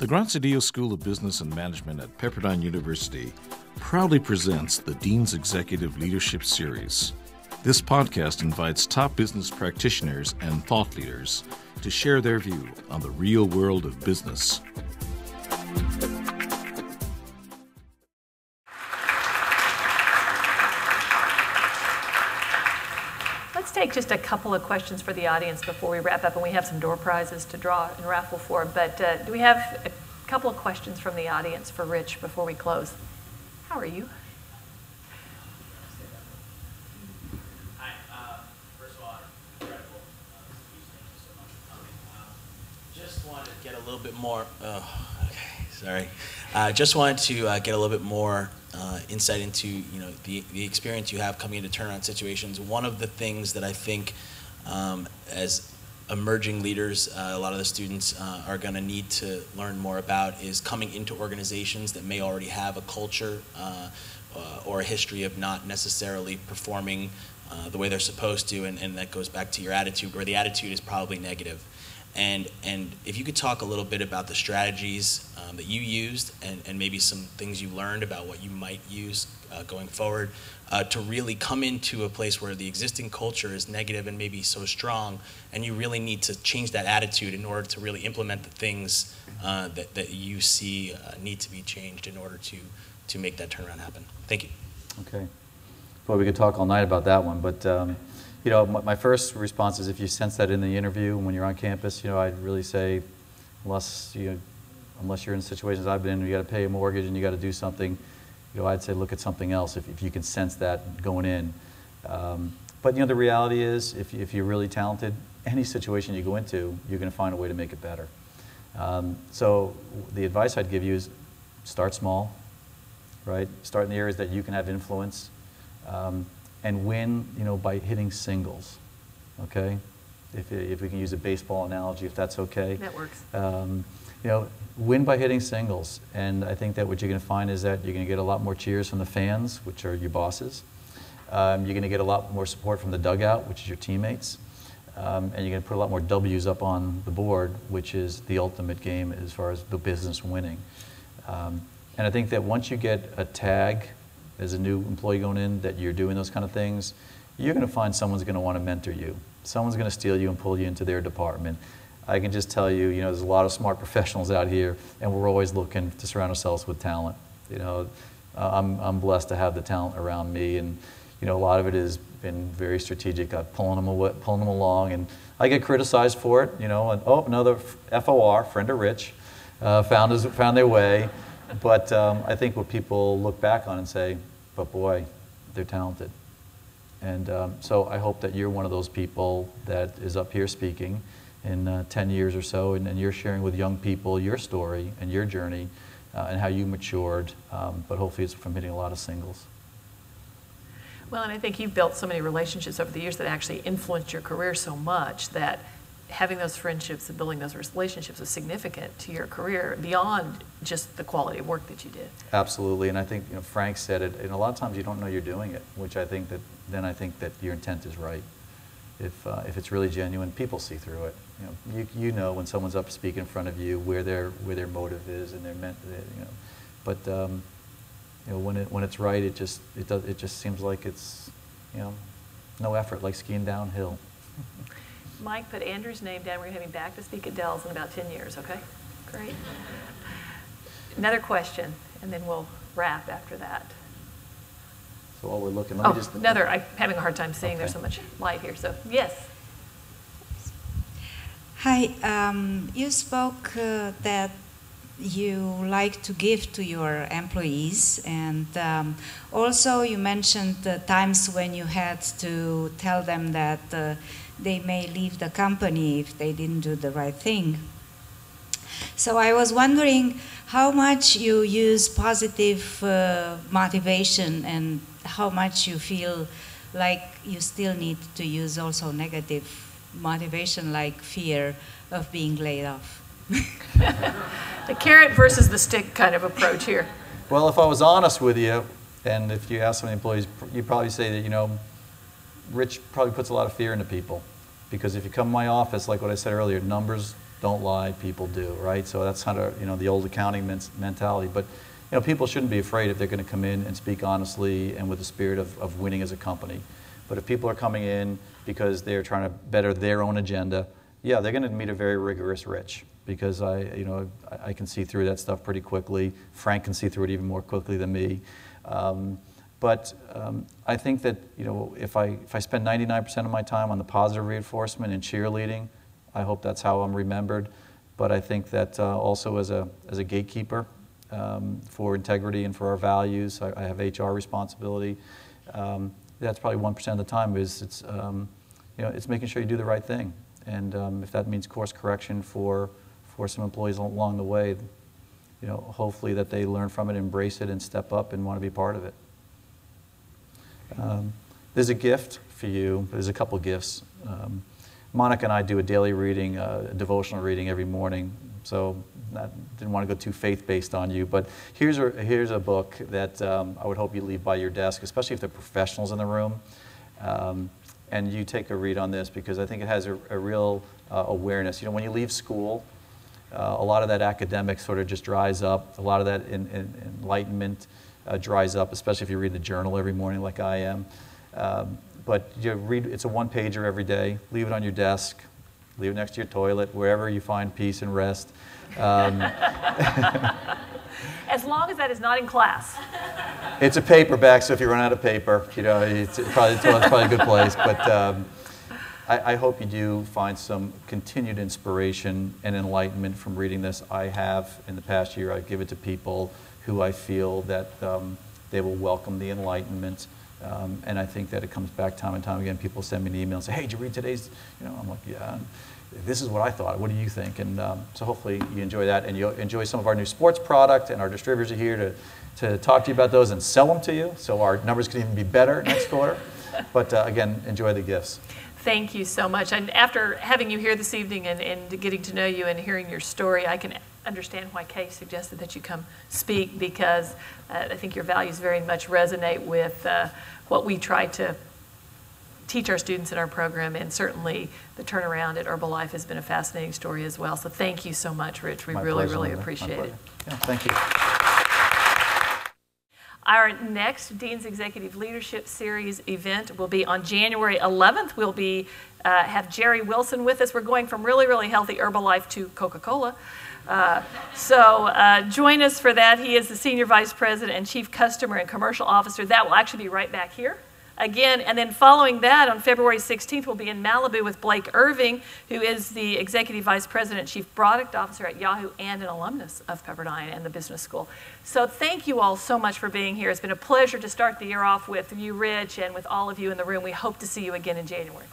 The Graziadio School of Business and Management at Pepperdine University proudly presents the Dean's Executive Leadership Series. This podcast invites top business practitioners and thought leaders to share their view on the real world of business. Take just a couple of questions for the audience before we wrap up, and we have some door prizes to draw and raffle for. But uh, do we have a couple of questions from the audience for Rich before we close? How are you? Get a little bit more. Oh, okay. Sorry. Uh, just wanted to uh, get a little bit more uh, insight into you know the the experience you have coming into turnaround situations. One of the things that I think um, as emerging leaders, uh, a lot of the students uh, are going to need to learn more about is coming into organizations that may already have a culture uh, uh, or a history of not necessarily performing uh, the way they're supposed to, and, and that goes back to your attitude, where the attitude is probably negative. And, and if you could talk a little bit about the strategies um, that you used and, and maybe some things you learned about what you might use uh, going forward uh, to really come into a place where the existing culture is negative and maybe so strong, and you really need to change that attitude in order to really implement the things uh, that, that you see uh, need to be changed in order to, to make that turnaround happen. Thank you. Okay. Well, we could talk all night about that one, but um, you know, my, my, first response is if you sense that in the interview and when you're on campus, you know, I'd really say, unless you, know, unless you're in situations I've been in, you got to pay a mortgage and you got to do something, you know, I'd say look at something else if, if you can sense that going in. Um, but you know, the reality is, if, if you're really talented, any situation you go into, you're going to find a way to make it better. Um, so the advice I'd give you is start small, right? Start in the areas that you can have influence. Um, and win, you know, by hitting singles. Okay, if, if we can use a baseball analogy, if that's okay. That works. Um, you know, win by hitting singles, and I think that what you're going to find is that you're going to get a lot more cheers from the fans, which are your bosses. Um, you're going to get a lot more support from the dugout, which is your teammates. Um, and you're going to put a lot more W's up on the board, which is the ultimate game as far as the business winning. Um, and I think that once you get a tag as a new employee going in that you're doing those kind of things, you're going to find someone's going to want to mentor you. Someone's going to steal you and pull you into their department. I can just tell you, you know, there's a lot of smart professionals out here, and we're always looking to surround ourselves with talent. You know, I'm, I'm blessed to have the talent around me, and you know, a lot of it has been very strategic. I'm pulling them, away, pulling them along, and I get criticized for it. You know, and oh, another FOR, friend of Rich, uh, found his, found their way. But um, I think what people look back on and say, but boy, they're talented. And um, so I hope that you're one of those people that is up here speaking in uh, 10 years or so, and, and, you're sharing with young people your story and your journey uh, and how you matured. Um, but hopefully, it's from hitting a lot of singles. Well, and I think you've built so many relationships over the years that actually influenced your career so much that having those friendships and building those relationships was significant to your career beyond just the quality of work that you did. Absolutely, and I think you know, Frank said it, and a lot of times you don't know you're doing it, which I think that then I think that your intent is right. If, uh, if it's really genuine, people see through it. You know, you, you know when someone's up speaking in front of you where their where their motive is and their meant, you know, but um, you know when it when it's right, it just it does it just seems like it's you know no effort, like skiing downhill. Mike, put Andrew's name down. We're going to have him back to speak at Dell's in about 10 years, okay? Great. Another question, and then we'll wrap after that. So while we're looking, let oh, me just. Another, I'm having a hard time seeing. Okay. There's so much light here. So, yes. Hi. Um, you spoke uh, that you like to give to your employees, and um, also you mentioned the times when you had to tell them that. Uh, they may leave the company if they didn't do the right thing. So I was wondering how much you use positive uh, motivation and how much you feel like you still need to use also negative motivation like fear of being laid off. the carrot versus the stick kind of approach here. Well, if I was honest with you, and if you ask some employees, you'd probably say that, you know, Rich probably puts a lot of fear into people. Because if you come to my office, like what I said earlier, numbers don't lie, people do, right? So that's kind of you know the old accounting men- mentality. But you know people shouldn't be afraid if they're going to come in and speak honestly and with the spirit of, of winning as a company. But if people are coming in because they're trying to better their own agenda, yeah, they're going to meet a very rigorous Rich because I, you know, I, I can see through that stuff pretty quickly. Frank can see through it even more quickly than me. Um, but um, I think that you know, if I if I spend 99% of my time on the positive reinforcement and cheerleading, I hope that's how I'm remembered. But I think that uh, also as a as a gatekeeper um, for integrity and for our values, I, I have HR responsibility. Um, that's probably one percent of the time. Is it's um, you know it's making sure you do the right thing, and um, if that means course correction for for some employees along the way, you know, hopefully that they learn from it, embrace it, and step up and want to be part of it. Um, there's a gift for you. There's a couple gifts. Um, Monica and I do a daily reading, uh, a devotional reading every morning. So I didn't want to go too faith-based on you, but here's a, here's a book that um, I would hope you leave by your desk, especially if there are professionals in the room. Um, and you take a read on this because I think it has a, a real uh, awareness. You know, when you leave school, uh, a lot of that academic sort of just dries up. A lot of that in, in, enlightenment uh, dries up, especially if you read the journal every morning like I am. Um, but you read, it's a one pager every day. Leave it on your desk, leave it next to your toilet, wherever you find peace and rest. Um, as long as that is not in class. It's a paperback, so if you run out of paper, you know, it's probably, it's probably a good place. But um, I, I, hope you do find some continued inspiration and enlightenment from reading this. I have in the past year, I give it to people who I feel that um, they will welcome the enlightenment. Um, and I think that it comes back time and time again. People send me an email and say, hey, did you read today's? You know, I'm like, yeah. This is what I thought. What do you think? And um, so hopefully you enjoy that and you enjoy some of our new sports product. And our distributors are here to, to talk to you about those and sell them to you. So our numbers can even be better next quarter. But uh, again, enjoy the gifts. Thank you so much. And after having you here this evening and, and getting to know you and hearing your story, I can understand why Kay suggested that you come speak because uh, I think your values very much resonate with uh, what we try to teach our students in our program. And certainly the turnaround at Herbalife has been a fascinating story as well. So thank you so much, Rich. We My really, pleasure, really Linda. appreciate it. Yeah, thank you. Our next Dean's Executive Leadership Series event will be on January 11th. We'll be uh, have Jerry Wilson with us. We're going from really, really healthy Herbalife to Coca-Cola. Uh, so uh, join us for that. He is the Senior Vice President and Chief Customer and Commercial Officer. That will actually be right back here again. And then following that, on February 16th, we'll be in Malibu with Blake Irving, who is the Executive Vice President, Chief Product Officer at Yahoo, and an alumnus of Pepperdine and the Business School. So thank you all so much for being here. It's been a pleasure to start the year off with you, Rich, and with all of you in the room. We hope to see you again in January.